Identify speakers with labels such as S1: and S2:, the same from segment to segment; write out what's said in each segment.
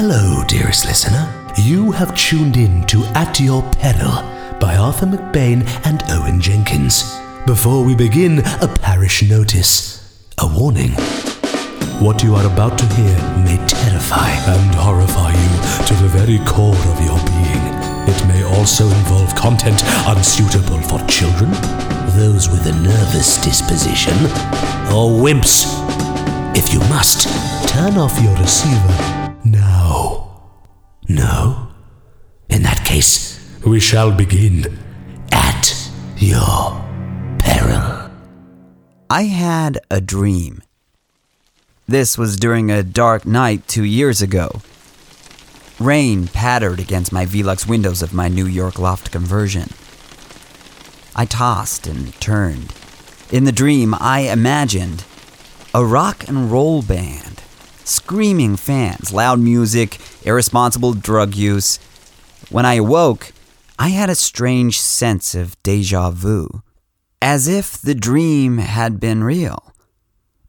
S1: Hello, dearest listener. You have tuned in to At Your Peril by Arthur McBain and Owen Jenkins. Before we begin, a parish notice. A warning. What you are about to hear may terrify and horrify you to the very core of your being. It may also involve content unsuitable for children, those with a nervous disposition, or wimps. If you must, turn off your receiver. No? In that case, we shall begin at your peril.
S2: I had a dream. This was during a dark night two years ago. Rain pattered against my Velux windows of my New York loft conversion. I tossed and turned. In the dream, I imagined a rock and roll band, screaming fans, loud music, irresponsible drug use. When I awoke, I had a strange sense of deja vu, as if the dream had been real.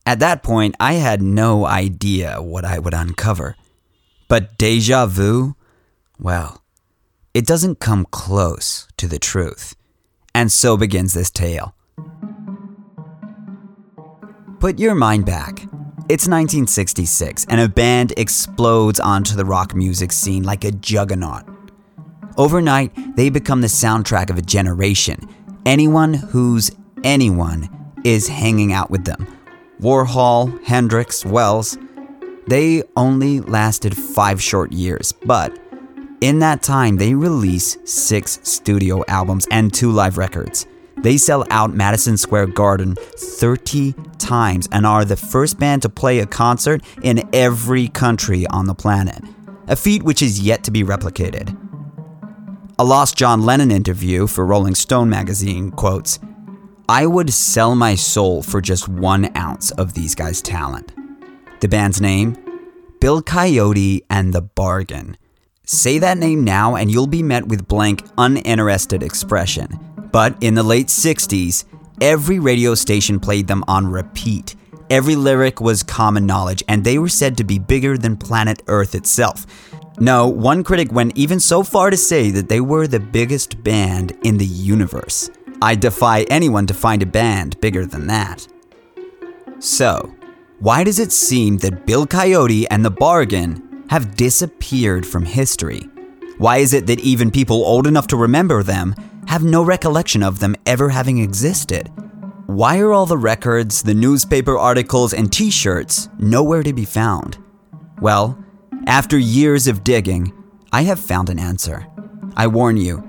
S2: At that point, I had no idea what I would uncover. But deja vu? Well, it doesn't come close to the truth. And so begins this tale. Put your mind back. It's 1966, and a band explodes onto the rock music scene like a juggernaut. Overnight, they become the soundtrack of a generation. Anyone who's anyone is hanging out with them. Warhol, Hendrix, Wells. They only lasted five short years, but in that time, they release six studio albums and two live records. They sell out Madison Square Garden 30 times and are the first band to play a concert in every country on the planet, a feat which is yet to be replicated. A lost John Lennon interview for Rolling Stone magazine quotes I would sell my soul for just one ounce of these guys' talent. The band's name? Bill Coyote and the Bargain. Say that name now and you'll be met with blank, uninterested expression. But in the late 60s, every radio station played them on repeat. Every lyric was common knowledge, and they were said to be bigger than planet Earth itself. No, one critic went even so far to say that they were the biggest band in the universe. I defy anyone to find a band bigger than that. So, why does it seem that Bill Coyote and the Bargain have disappeared from history? Why is it that even people old enough to remember them have no recollection of them ever having existed? Why are all the records, the newspaper articles, and t shirts nowhere to be found? Well, after years of digging, I have found an answer. I warn you,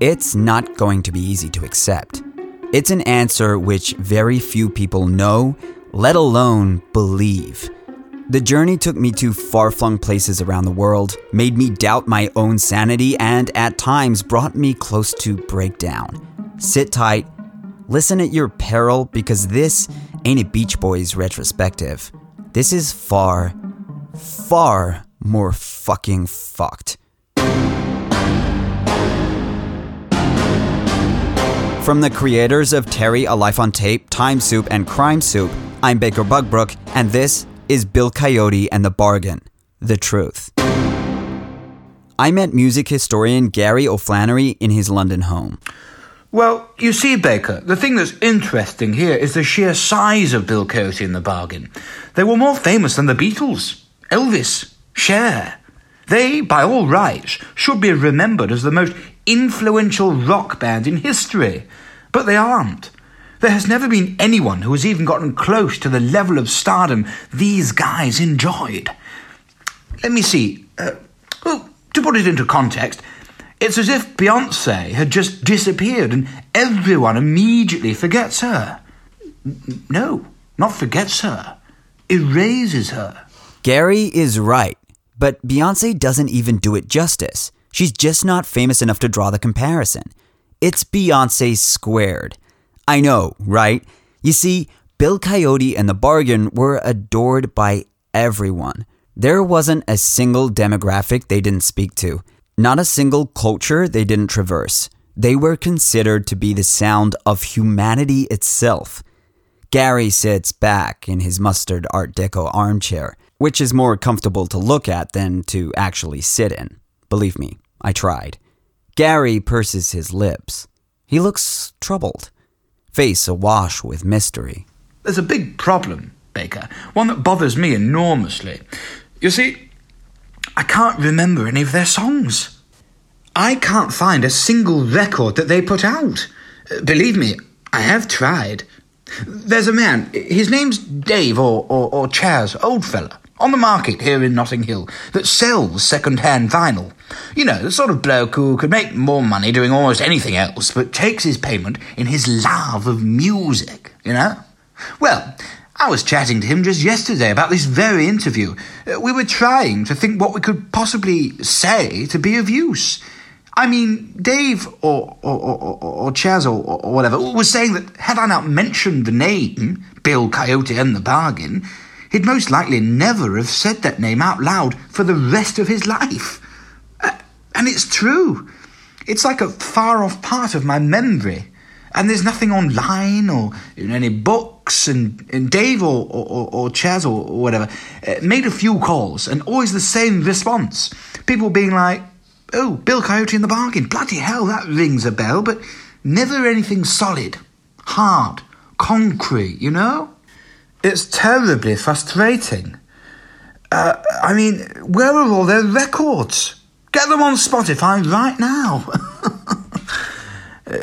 S2: it's not going to be easy to accept. It's an answer which very few people know, let alone believe. The journey took me to far flung places around the world, made me doubt my own sanity, and at times brought me close to breakdown. Sit tight, listen at your peril, because this ain't a Beach Boys retrospective. This is far, far more fucking fucked. From the creators of Terry, A Life on Tape, Time Soup, and Crime Soup, I'm Baker Bugbrook, and this is Bill Coyote and the Bargain The Truth. I met music historian Gary O'Flannery in his London home.
S3: Well, you see, Baker, the thing that's interesting here is the sheer size of Bill Coyote and the Bargain. They were more famous than the Beatles, Elvis, Cher. They, by all rights, should be remembered as the most influential rock band in history. But they aren't. There has never been anyone who has even gotten close to the level of stardom these guys enjoyed. Let me see. Uh, well, to put it into context, it's as if Beyonce had just disappeared and everyone immediately forgets her. No, not forgets her, erases her.
S2: Gary is right, but Beyonce doesn't even do it justice. She's just not famous enough to draw the comparison. It's Beyonce squared. I know, right? You see, Bill Coyote and the Bargain were adored by everyone. There wasn't a single demographic they didn't speak to, not a single culture they didn't traverse. They were considered to be the sound of humanity itself. Gary sits back in his mustard Art Deco armchair. which is more comfortable to look at than to actually sit in. Believe me, I tried. Gary purses his lips. He looks troubled, face awash with mystery.
S3: There's a big problem, Baker, one that bothers me enormously. You see, I can't remember any of their songs. I can't find a single record that they put out. Believe me, I have tried. There's a man, his name's Dave or, or, or Chaz, old fella, on the market here in Notting Hill that sells second-hand vinyl. You know, the sort of bloke who could make more money doing almost anything else, but takes his payment in his love of music, you know? Well, I was chatting to him just yesterday about this very interview. Uh, we were trying to think what we could possibly say to be of use. I mean, Dave or or, or, or Chaz or, or whatever was saying that had I not mentioned the name Bill Coyote and the Bargain, he'd most likely never have said that name out loud for the rest of his life. Uh, and it's true. It's like a far off part of my memory. And there's nothing online or in any books. And, and Dave or, or, or Chaz or, or whatever uh, made a few calls and always the same response. People being like, oh, Bill Coyote in the bargain. Bloody hell, that rings a bell, but never anything solid, hard, concrete, you know? It's terribly frustrating. Uh, I mean, where are all their records? Get them on Spotify right now.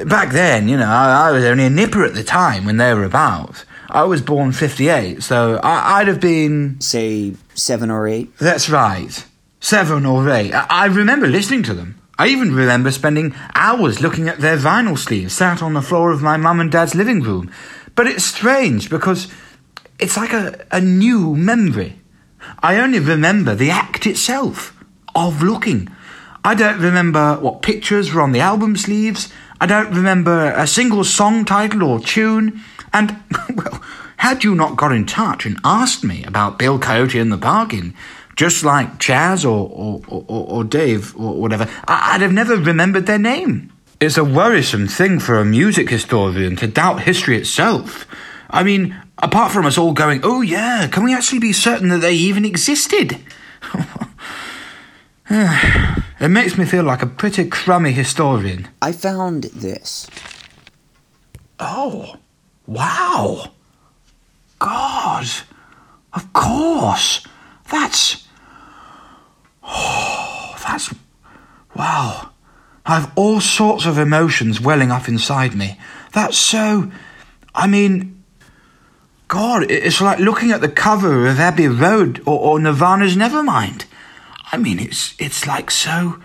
S3: Back then, you know, I, I, was only a nipper at the time when they were about. I was born 58, so I, I'd have been.
S2: Say, seven or eight?
S3: That's right. Seven or eight. I, I remember listening to them. I even remember spending hours looking at their vinyl sleeves sat on the floor of my mum and dad's living room. But it's strange because it's like a, a new memory. I only remember the act itself of looking. I don't remember what pictures were on the album sleeves. I don't remember a single song title or tune. And, well, had you not got in touch and asked me about Bill Coyote and the Bargain, just like Chaz or, or, or, or Dave or whatever, I'd have never remembered their name. It's a worrisome thing for a music historian to doubt history itself. I mean, apart from us all going, oh yeah, can we actually be certain that they even existed? it makes me feel like a pretty crummy historian.
S2: I found this.
S3: Oh, wow. God, of course. That's. Oh, that's. Wow. I have all sorts of emotions welling up inside me. That's so. I mean, God, it's like looking at the cover of Abbey Road or, or Nirvana's Nevermind. I mean, it's it's like so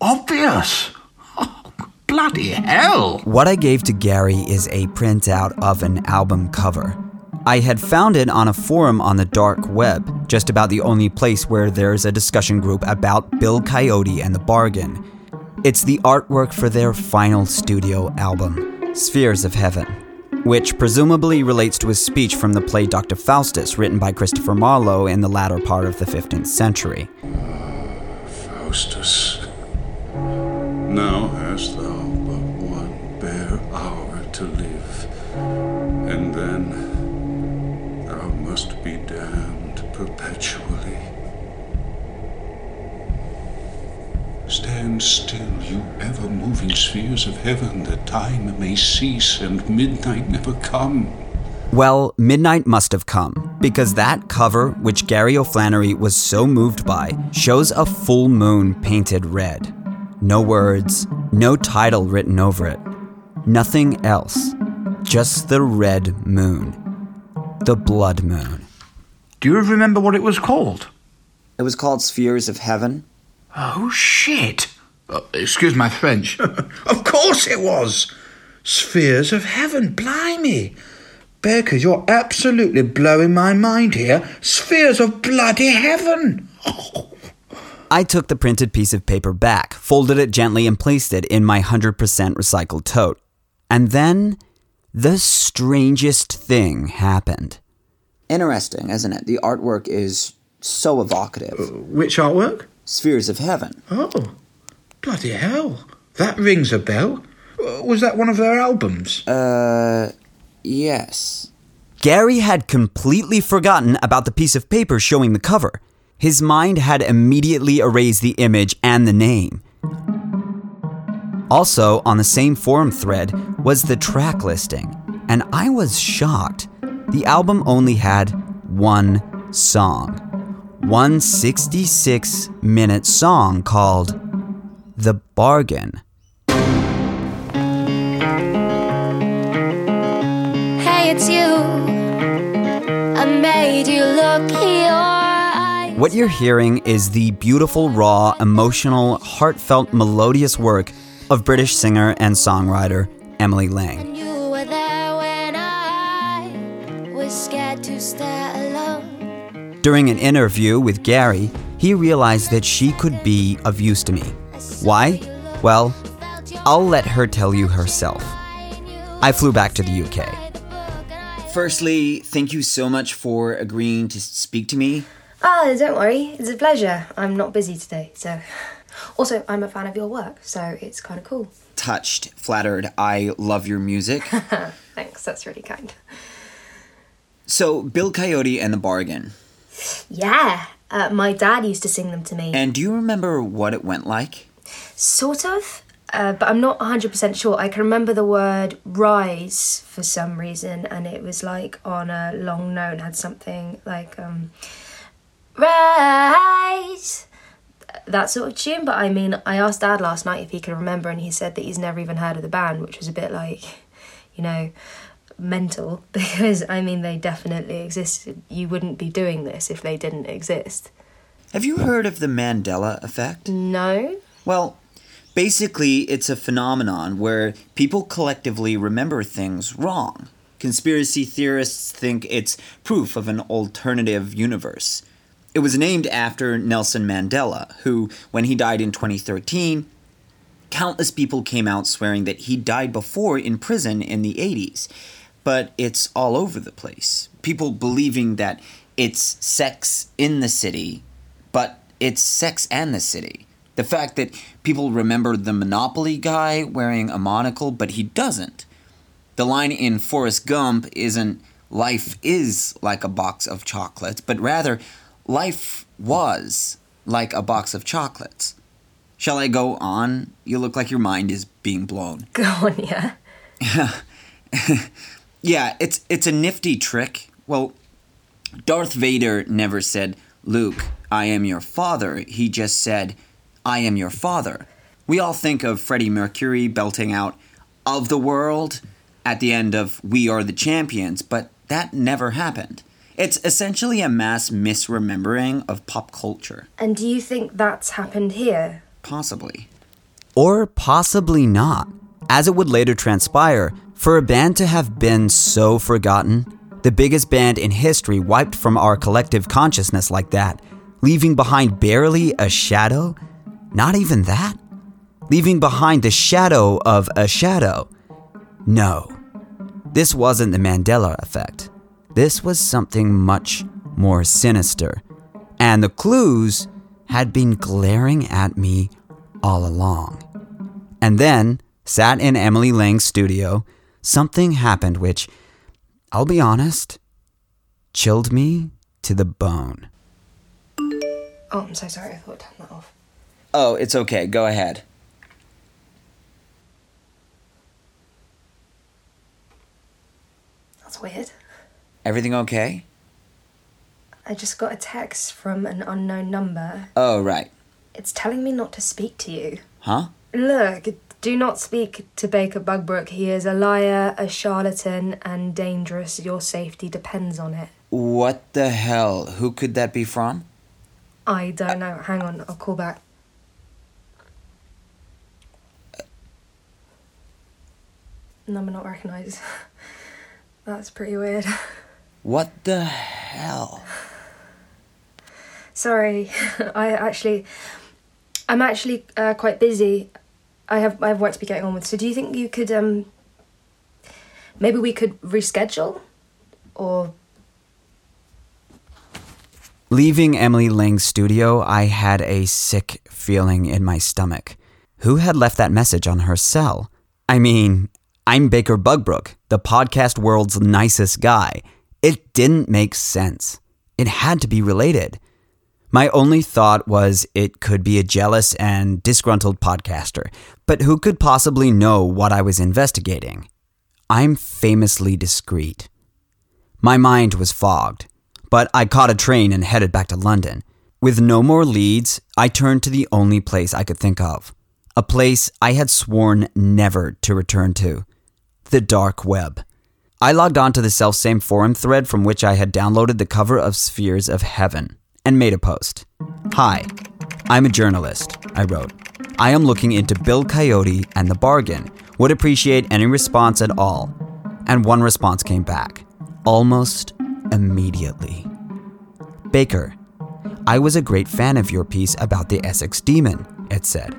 S3: obvious. Oh, bloody hell!
S2: What I gave to Gary is a printout of an album cover. I had found it on a forum on the dark web, just about the only place where there's a discussion group about Bill Coyote and the Bargain. It's the artwork for their final studio album, Spheres of Heaven which presumably relates to a speech from the play Dr. Faustus, written by Christopher Marlowe in the latter part of the 15th century.
S4: Faustus, now hast thou but one bare hour to live, Stand still, you ever moving spheres of heaven, that time may cease and midnight never come.
S2: Well, midnight must have come, because that cover, which Gary O'Flannery was so moved by, shows a full moon painted red. No words, no title written over it. Nothing else. Just the red moon. The blood moon.
S3: Do you remember what it was called?
S2: It was called Spheres of Heaven.
S3: Oh, shit. Uh, excuse my French. of course it was. Spheres of heaven, blimey. Baker, you're absolutely blowing my mind here. Spheres of bloody heaven. Oh.
S2: I took the printed piece of paper back, folded it gently, and placed it in my 100% recycled tote. And then the strangest thing happened.
S5: Interesting, isn't it? The artwork is so evocative. Uh,
S3: which artwork?
S5: Spheres of Heaven.
S3: Oh, bloody hell. That rings a bell. Was that one of their albums?
S5: Uh, yes.
S2: Gary had completely forgotten about the piece of paper showing the cover. His mind had immediately erased the image and the name. Also, on the same forum thread was the track listing, and I was shocked. The album only had one song. One 66 minute song called The Bargain.
S6: Hey, it's you. I made you look your.
S2: What you're hearing is the beautiful, raw, emotional, heartfelt, melodious work of British singer and songwriter Emily Lang. During an interview with Gary, he realized that she could be of use to me. Why? Well, I'll let her tell you herself. I flew back to the UK. Firstly, thank you so much for agreeing to speak to me.
S7: Ah, don't worry. It's a pleasure. I'm not busy today, so. Also, I'm a fan of your work, so it's kind of cool.
S2: Touched, flattered, I love your music.
S7: Thanks, that's really kind.
S2: so, Bill Coyote and the Bargain.
S7: Yeah, uh, my dad used to sing them to me.
S2: And do you remember what it went like?
S7: Sort of, uh, but I'm not 100% sure. I can remember the word rise for some reason, and it was like on a long note had something like, um, rise. That sort of tune, but I mean, I asked Dad last night if he could remember, and he said that he's never even heard of the band, which was a bit like, you know, mental because I mean, they definitely existed. You wouldn't be doing this if they didn't exist.
S2: Have you heard of the Mandela effect?
S7: No?
S2: Well, basically, it's a phenomenon where people collectively remember things wrong. Conspiracy theorists think it's proof of an alternative universe. It was named after Nelson Mandela, who, when he died in 2013, countless people came out swearing that he died before in prison in the 80s. But it's all over the place. People believing that it's sex in the city, but it's sex and the city. The fact that people remember the Monopoly guy wearing a monocle, but he doesn't. The line in Forrest Gump isn't life is like a box of chocolates, but rather life was like a box of chocolates. Shall I go on? You look like your mind is being blown.
S7: Go on, yeah.
S2: Yeah, it's it's a nifty trick. Well, Darth Vader never said, "Luke, I am your father." He just said, "I am your father." We all think of Freddie Mercury belting out "of the world" at the end of "We Are the Champions," but that never happened. It's essentially a mass misremembering of pop culture.
S7: And do you think that's happened here?
S2: Possibly. Or possibly not. As it would later transpire, for a band to have been so forgotten, the biggest band in history wiped from our collective consciousness like that, leaving behind barely a shadow? Not even that? Leaving behind the shadow of a shadow? No. This wasn't the Mandela effect. This was something much more sinister. And the clues had been glaring at me all along. And then, sat in Emily Lang's studio, something happened which, I'll be honest, chilled me to the bone.
S7: Oh, I'm so sorry. I thought I'd turn that off.
S2: Oh, it's okay. Go ahead.
S7: That's weird.
S2: Everything okay?
S7: I just got a text from an unknown number.
S2: Oh, right.
S7: It's telling me not to speak to you.
S2: Huh?
S7: Look, do not speak to Baker Bugbrook. He is a liar, a charlatan, and dangerous. Your safety depends on it.
S2: What the hell? Who could that be from?
S7: I don't know. Hang on, I'll call back. Number not recognised. That's pretty weird.
S2: What the hell?
S7: Sorry, I actually, I'm actually uh, quite busy. I have I have work to be getting on with. So do you think you could um? Maybe we could reschedule, or
S2: Leaving Emily Lang's studio, I had a sick feeling in my stomach. Who had left that message on her cell? I mean, I'm Baker Bugbrook, the podcast world's nicest guy. It didn't make sense. It had to be related. My only thought was it could be a jealous and disgruntled podcaster, but who could possibly know what I was investigating? I'm famously discreet. My mind was fogged, but I caught a train and headed back to London. With no more leads, I turned to the only place I could think of. A place I had sworn never to return to the dark web. I logged on to the self-same forum thread from which I had downloaded the cover of Spheres of Heaven and made a post. Hi, I'm a journalist, I wrote. I am looking into Bill Coyote and the bargain. Would appreciate any response at all. And one response came back, almost immediately. Baker, I was a great fan of your piece about the Essex Demon, it said.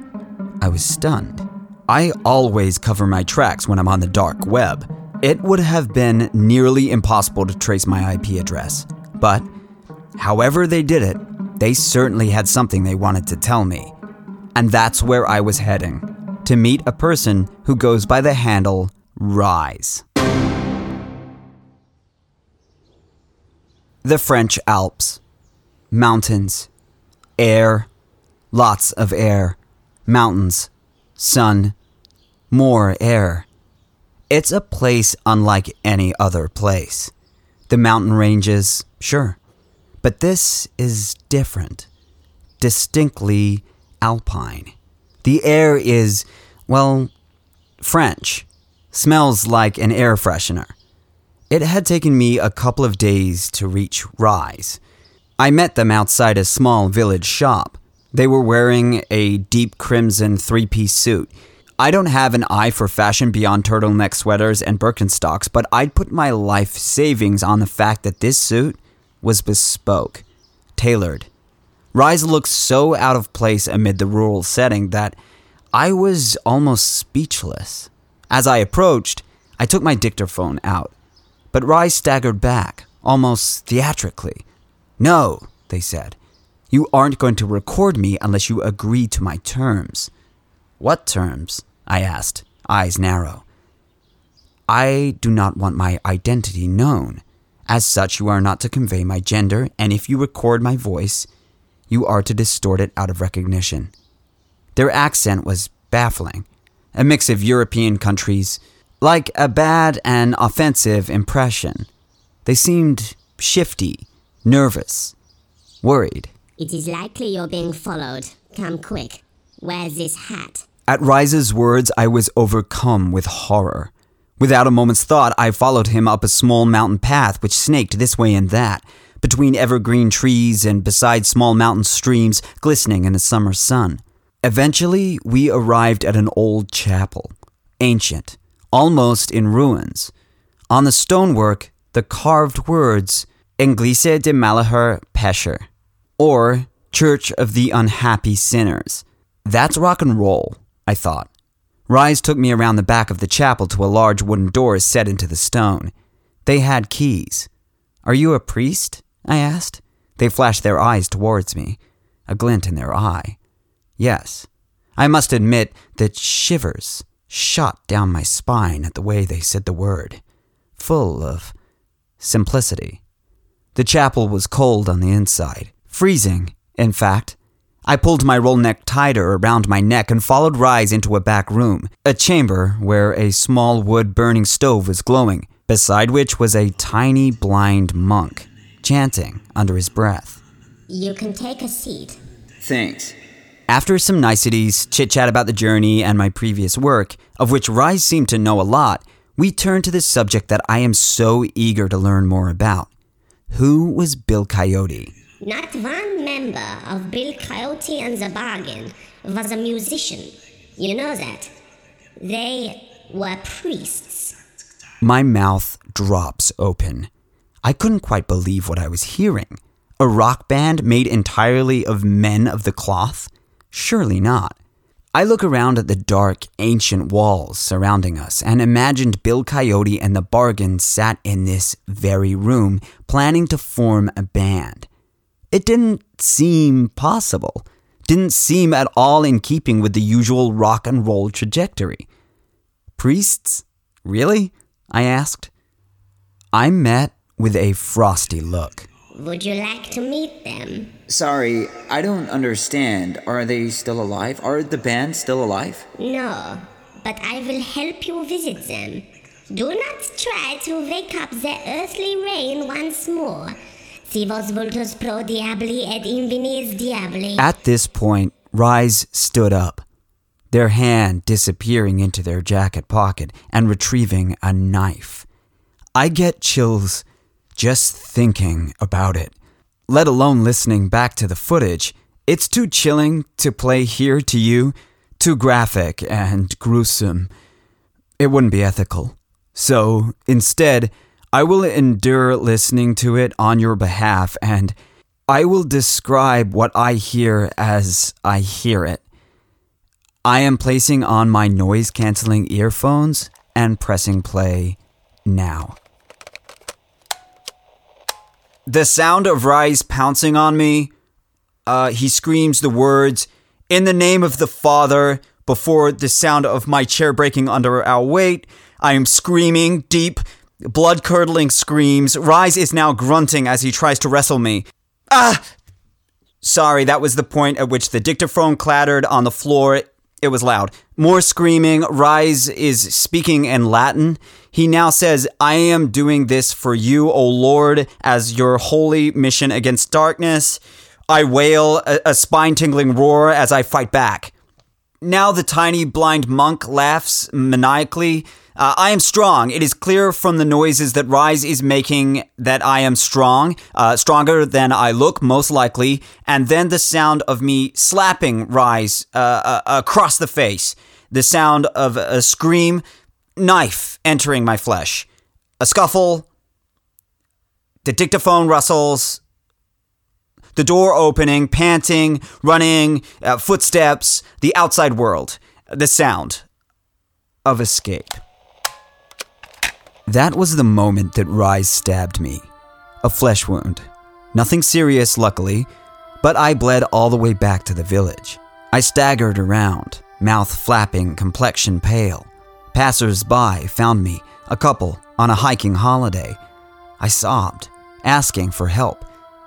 S2: I was stunned. I always cover my tracks when I'm on the dark web. It would have been nearly impossible to trace my IP address. But, however they did it, they certainly had something they wanted to tell me. And that's where I was heading to meet a person who goes by the handle Rise. The French Alps. Mountains. Air. Lots of air. Mountains. Sun. More air. It's a place unlike any other place. The mountain ranges, sure. But this is different. Distinctly alpine. The air is, well, French. Smells like an air freshener. It had taken me a couple of days to reach Rise. I met them outside a small village shop. They were wearing a deep crimson three piece suit. I don't have an eye for fashion beyond turtleneck sweaters and Birkenstocks, but I'd put my life savings on the fact that this suit was bespoke, tailored. Rise looked so out of place amid the rural setting that I was almost speechless. As I approached, I took my dictaphone out, but Rise staggered back, almost theatrically. No, they said. You aren't going to record me unless you agree to my terms. What terms? I asked, eyes narrow. I do not want my identity known. As such, you are not to convey my gender, and if you record my voice, you are to distort it out of recognition. Their accent was baffling, a mix of European countries, like a bad and offensive impression. They seemed shifty, nervous, worried.
S8: It is likely you're being followed. Come quick. Where's this hat?
S2: At Rise's words, I was overcome with horror. Without a moment's thought, I followed him up a small mountain path which snaked this way and that, between evergreen trees and beside small mountain streams glistening in the summer sun. Eventually, we arrived at an old chapel, ancient, almost in ruins. On the stonework, the carved words, Église de Malheur Pécheur, or Church of the Unhappy Sinners. That's rock and roll, I thought. Rise took me around the back of the chapel to a large wooden door set into the stone. They had keys. Are you a priest? I asked. They flashed their eyes towards me, a glint in their eye. Yes. I must admit that shivers shot down my spine at the way they said the word, full of simplicity. The chapel was cold on the inside, freezing, in fact. I pulled my roll neck tighter around my neck and followed Rise into a back room, a chamber where a small wood burning stove was glowing, beside which was a tiny blind monk, chanting under his breath.
S8: You can take a seat.
S2: Thanks. After some niceties, chit chat about the journey and my previous work, of which Rise seemed to know a lot, we turned to the subject that I am so eager to learn more about. Who was Bill Coyote?
S8: Not one member of Bill Coyote and the Bargain was a musician. You know that. They were priests.
S2: My mouth drops open. I couldn't quite believe what I was hearing. A rock band made entirely of men of the cloth? Surely not. I look around at the dark, ancient walls surrounding us and imagined Bill Coyote and the Bargain sat in this very room planning to form a band. It didn't seem possible, didn't seem at all in keeping with the usual rock and roll trajectory. Priests? Really? I asked. I met with a frosty look.
S8: Would you like to meet them?
S5: Sorry, I don't understand. Are they still alive? Are the band still alive?
S8: No, but I will help you visit them. Do not try to wake up the earthly rain once more. Vultus pro diabli et diabli.
S2: At this point, Rise stood up, their hand disappearing into their jacket pocket and retrieving a knife. I get chills just thinking about it, let alone listening back to the footage. It's too chilling to play here to you, too graphic and gruesome. It wouldn't be ethical. So, instead, I will endure listening to it on your behalf and I will describe what I hear as I hear it. I am placing on my noise canceling earphones and pressing play now. The sound of Rise pouncing on me, uh, he screams the words, In the name of the Father, before the sound of my chair breaking under our weight. I am screaming deep, blood curdling screams. Rise is now grunting as he tries to wrestle me. Ah! Sorry, that was the point at which the dictaphone clattered on the floor. It was loud. More screaming. Rise is speaking in Latin. He now says, I am doing this for you, O Lord, as your holy mission against darkness. I wail a, a spine tingling roar as I fight back. Now the tiny blind monk laughs maniacally. Uh, I am strong. It is clear from the noises that Rise is making that I am strong, uh, stronger than I look, most likely. And then the sound of me slapping Rise uh, uh, across the face. The sound of a scream, knife entering my flesh. A scuffle. The dictaphone rustles. The door opening, panting, running, uh, footsteps, the outside world. The sound of escape. That was the moment that Rise stabbed me. A flesh wound. Nothing serious, luckily, but I bled all the way back to the village. I staggered around, mouth flapping, complexion pale. Passers by found me, a couple, on a hiking holiday. I sobbed, asking for help,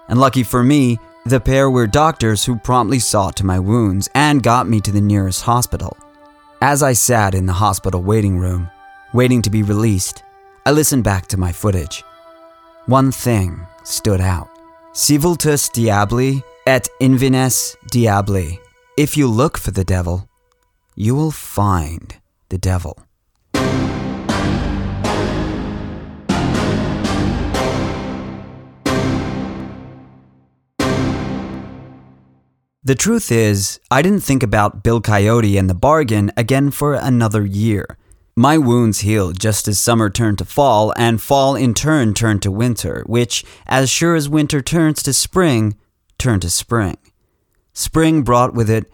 S2: and lucky for me, the pair were doctors who promptly saw to my wounds and got me to the nearest hospital. As I sat in the hospital waiting room, waiting to be released, I listened back to my footage. One thing stood out. Si vultus diabli et invines diabli. If you look for the devil, you will find the devil. The truth is, I didn't think about Bill Coyote and the bargain again for another year. My wounds healed just as summer turned to fall, and fall in turn turned to winter, which, as sure as winter turns to spring, turned to spring. Spring brought with it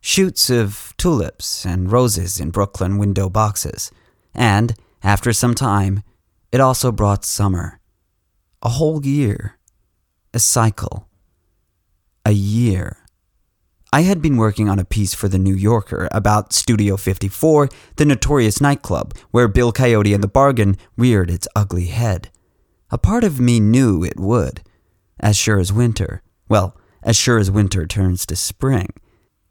S2: shoots of tulips and roses in Brooklyn window boxes, and, after some time, it also brought summer. A whole year. A cycle. A year. I had been working on a piece for The New Yorker about Studio 54, the notorious nightclub where Bill Coyote and the Bargain reared its ugly head. A part of me knew it would, as sure as winter. Well, as sure as winter turns to spring.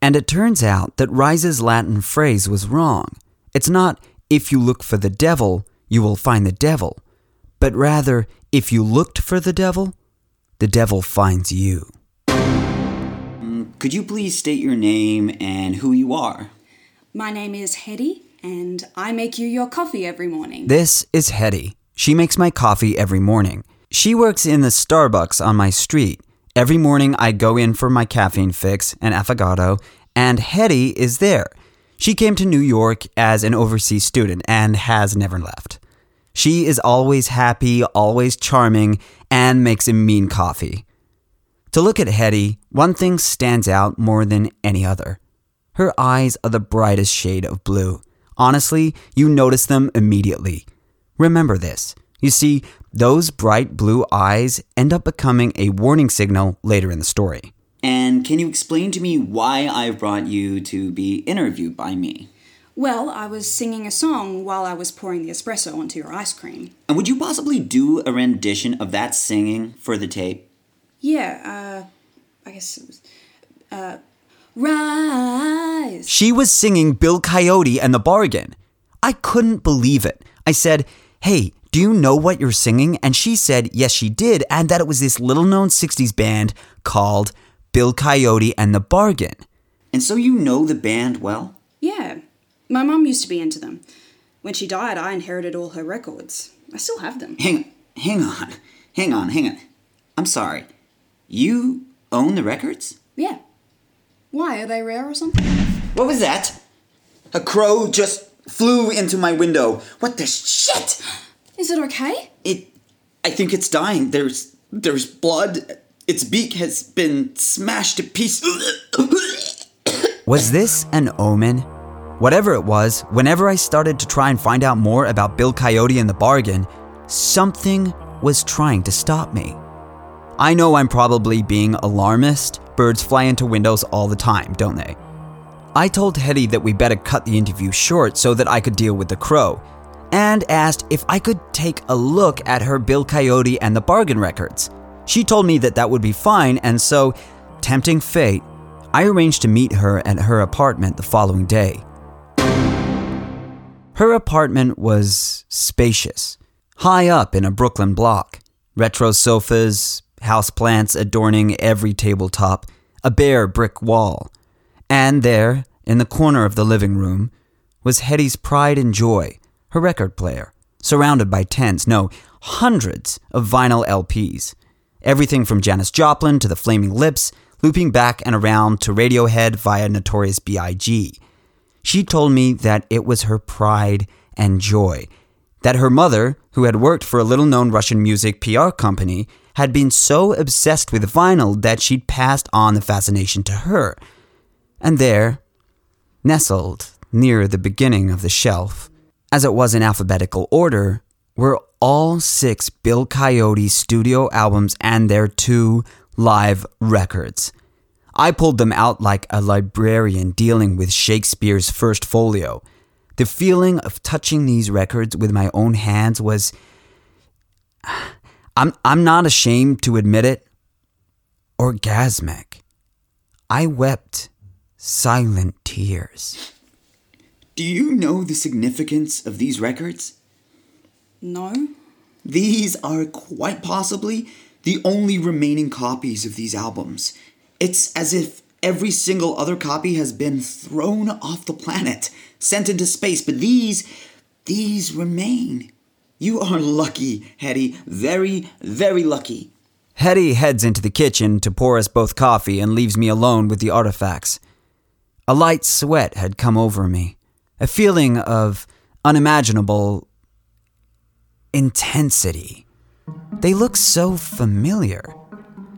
S2: And it turns out that Rise's Latin phrase was wrong. It's not, if you look for the devil, you will find the devil, but rather, if you looked for the devil, the devil finds you. Could you please state your name and who you are?
S9: My name is Hetty, and I make you your coffee every morning.
S2: This is Hetty. She makes my coffee every morning. She works in the Starbucks on my street. Every morning I go in for my caffeine fix and affogato, and Hetty is there. She came to New York as an overseas student and has never left. She is always happy, always charming, and makes a mean coffee. To look at Hetty, one thing stands out more than any other. Her eyes are the brightest shade of blue. Honestly, you notice them immediately. Remember this. You see, those bright blue eyes end up becoming a warning signal later in the story. And can you explain to me why I brought you to be interviewed by me?
S9: Well, I was singing a song while I was pouring the espresso onto your ice cream.
S5: And would you possibly do a rendition of that singing for the tape?
S9: Yeah, uh, I guess it was. Uh, rise.
S2: She was singing Bill Coyote and the Bargain. I couldn't believe it. I said, Hey, do you know what you're singing? And she said, Yes, she did, and that it was this little known 60s band called Bill Coyote and the Bargain.
S5: And so you know the band well?
S9: Yeah, my mom used to be into them. When she died, I inherited all her records. I still have them.
S5: Hang, hang on, hang on, hang on. I'm sorry. You own the records?
S9: Yeah. Why? Are they rare or something?
S5: What was that? A crow just flew into my window. What the shit?
S9: Is it okay?
S5: It. I think it's dying. There's. There's blood. Its beak has been smashed to pieces.
S2: Was this an omen? Whatever it was, whenever I started to try and find out more about Bill Coyote and the bargain, something was trying to stop me. I know I'm probably being alarmist. Birds fly into windows all the time, don't they? I told Hetty that we better cut the interview short so that I could deal with the crow, and asked if I could take a look at her Bill Coyote and the bargain records. She told me that that would be fine, and so, tempting fate, I arranged to meet her at her apartment the following day. Her apartment was spacious, high up in a Brooklyn block. Retro sofas, houseplants adorning every tabletop, a bare brick wall. And there, in the corner of the living room, was Hetty's pride and joy, her record player, surrounded by tens, no, hundreds of vinyl LPs. Everything from Janis Joplin to the Flaming Lips, looping back and around to Radiohead via Notorious B.I.G. She told me that it was her pride and joy. That her mother, who had worked for a little known Russian music PR company, had been so obsessed with vinyl that she'd passed on the fascination to her. And there, nestled near the beginning of the shelf, as it was in alphabetical order, were all six Bill Coyote studio albums and their two live records. I pulled them out like a librarian dealing with Shakespeare's first folio. The feeling of touching these records with my own hands was. I'm, I'm not ashamed to admit it. Orgasmic. I wept silent tears.
S5: Do you know the significance of these records?
S9: No.
S5: These are quite possibly the only remaining copies of these albums. It's as if every single other copy has been thrown off the planet, sent into space, but these, these remain. You are lucky, Hetty. Very, very lucky.
S2: Hetty heads into the kitchen to pour us both coffee and leaves me alone with the artifacts. A light sweat had come over me, a feeling of unimaginable intensity. They looked so familiar.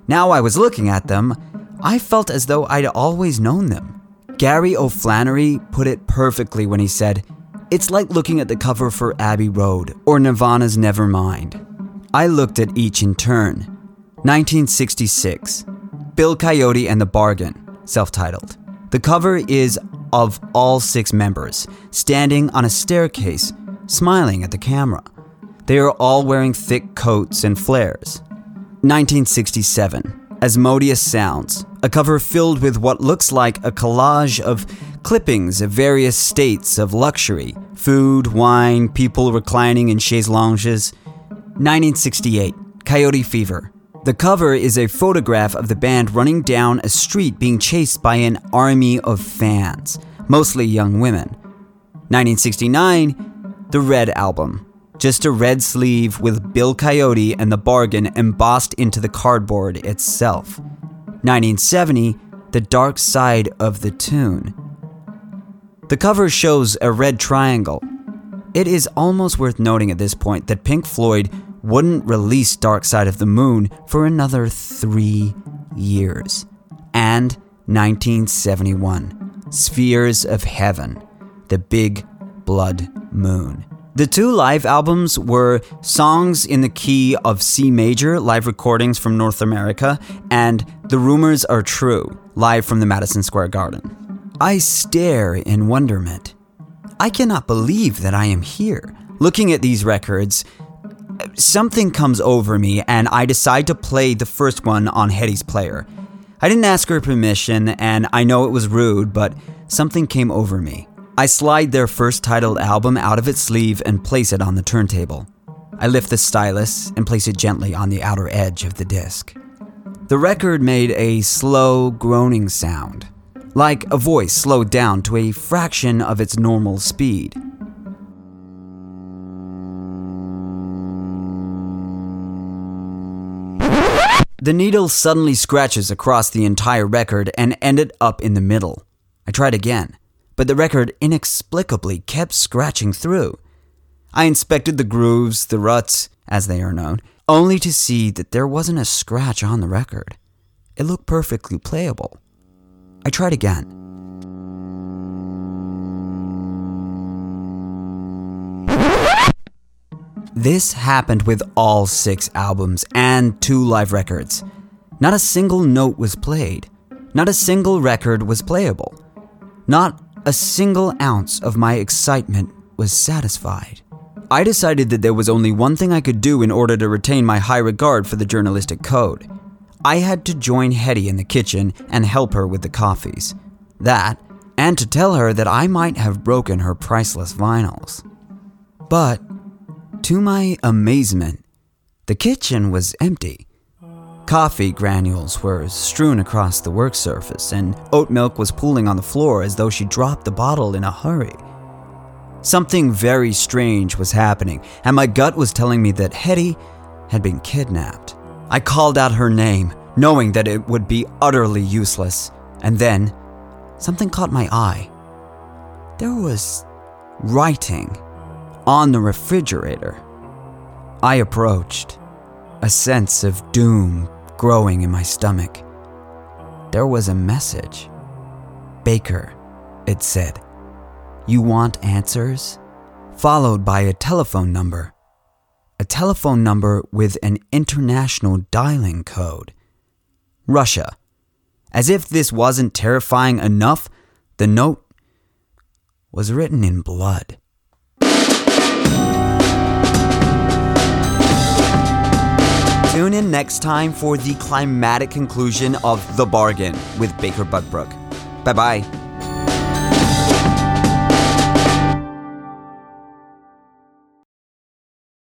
S2: Now I was looking at them, I felt as though I'd always known them. Gary O'Flannery put it perfectly when he said, It's like looking at the cover for Abbey Road or Nirvana's Nevermind. I looked at each in turn. 1966, Bill Coyote and the Bargain, self titled. The cover is of all six members, standing on a staircase, smiling at the camera. They are all wearing thick coats and flares. 1967, Asmodeus Sounds, a cover filled with what looks like a collage of clippings of various states of luxury food, wine, people reclining in chaise longues. 1968, Coyote Fever. The cover is a photograph of the band running down a street being chased by an army of fans, mostly young women. 1969, The Red Album. Just a red sleeve with Bill Coyote and the bargain embossed into the cardboard itself. 1970, The Dark Side of the Tune. The cover shows a red triangle. It is almost worth noting at this point that Pink Floyd wouldn't release Dark Side of the Moon for another three years. And 1971, Spheres of Heaven, The Big Blood Moon. The two live albums were Songs in the Key of C Major, live recordings from North America, and The Rumors Are True, live from the Madison Square Garden. I stare in wonderment. I cannot believe that I am here. Looking at these records, something comes over me and I decide to play the first one on Hetty's player. I didn't ask her permission and I know it was rude, but something came over me. I slide their first titled album out of its sleeve and place it on the turntable. I lift the stylus and place it gently on the outer edge of the disc. The record made a slow, groaning sound, like a voice slowed down to a fraction of its normal speed. The needle suddenly scratches across the entire record and ended up in the middle. I tried again, but the record inexplicably kept scratching through. I inspected the grooves, the ruts, as they are known, only to see that there wasn't a scratch on the record. It looked perfectly playable. I tried again. This happened with all six albums and two live records. Not a single note was played. Not a single record was playable. Not a single ounce of my excitement was satisfied. I decided that there was only one thing I could do in order to retain my high regard for the journalistic code. I had to join Hetty in the kitchen and help her with the coffees. That, and to tell her that I might have broken her priceless vinyls. But to my amazement, the kitchen was empty. Coffee granules were strewn across the work surface, and oat milk was pooling on the floor as though she dropped the bottle in a hurry. Something very strange was happening, and my gut was telling me that Hetty had been kidnapped. I called out her name, knowing that it would be utterly useless, and then something caught my eye. There was writing on the refrigerator. I approached, a sense of doom growing in my stomach. There was a message. Baker, it said. You want answers? Followed by a telephone number. A telephone number with an international dialing code. Russia. As if this wasn't terrifying enough, the note was written in blood. Tune in next time for the climatic conclusion of The Bargain with Baker Budbrook. Bye bye.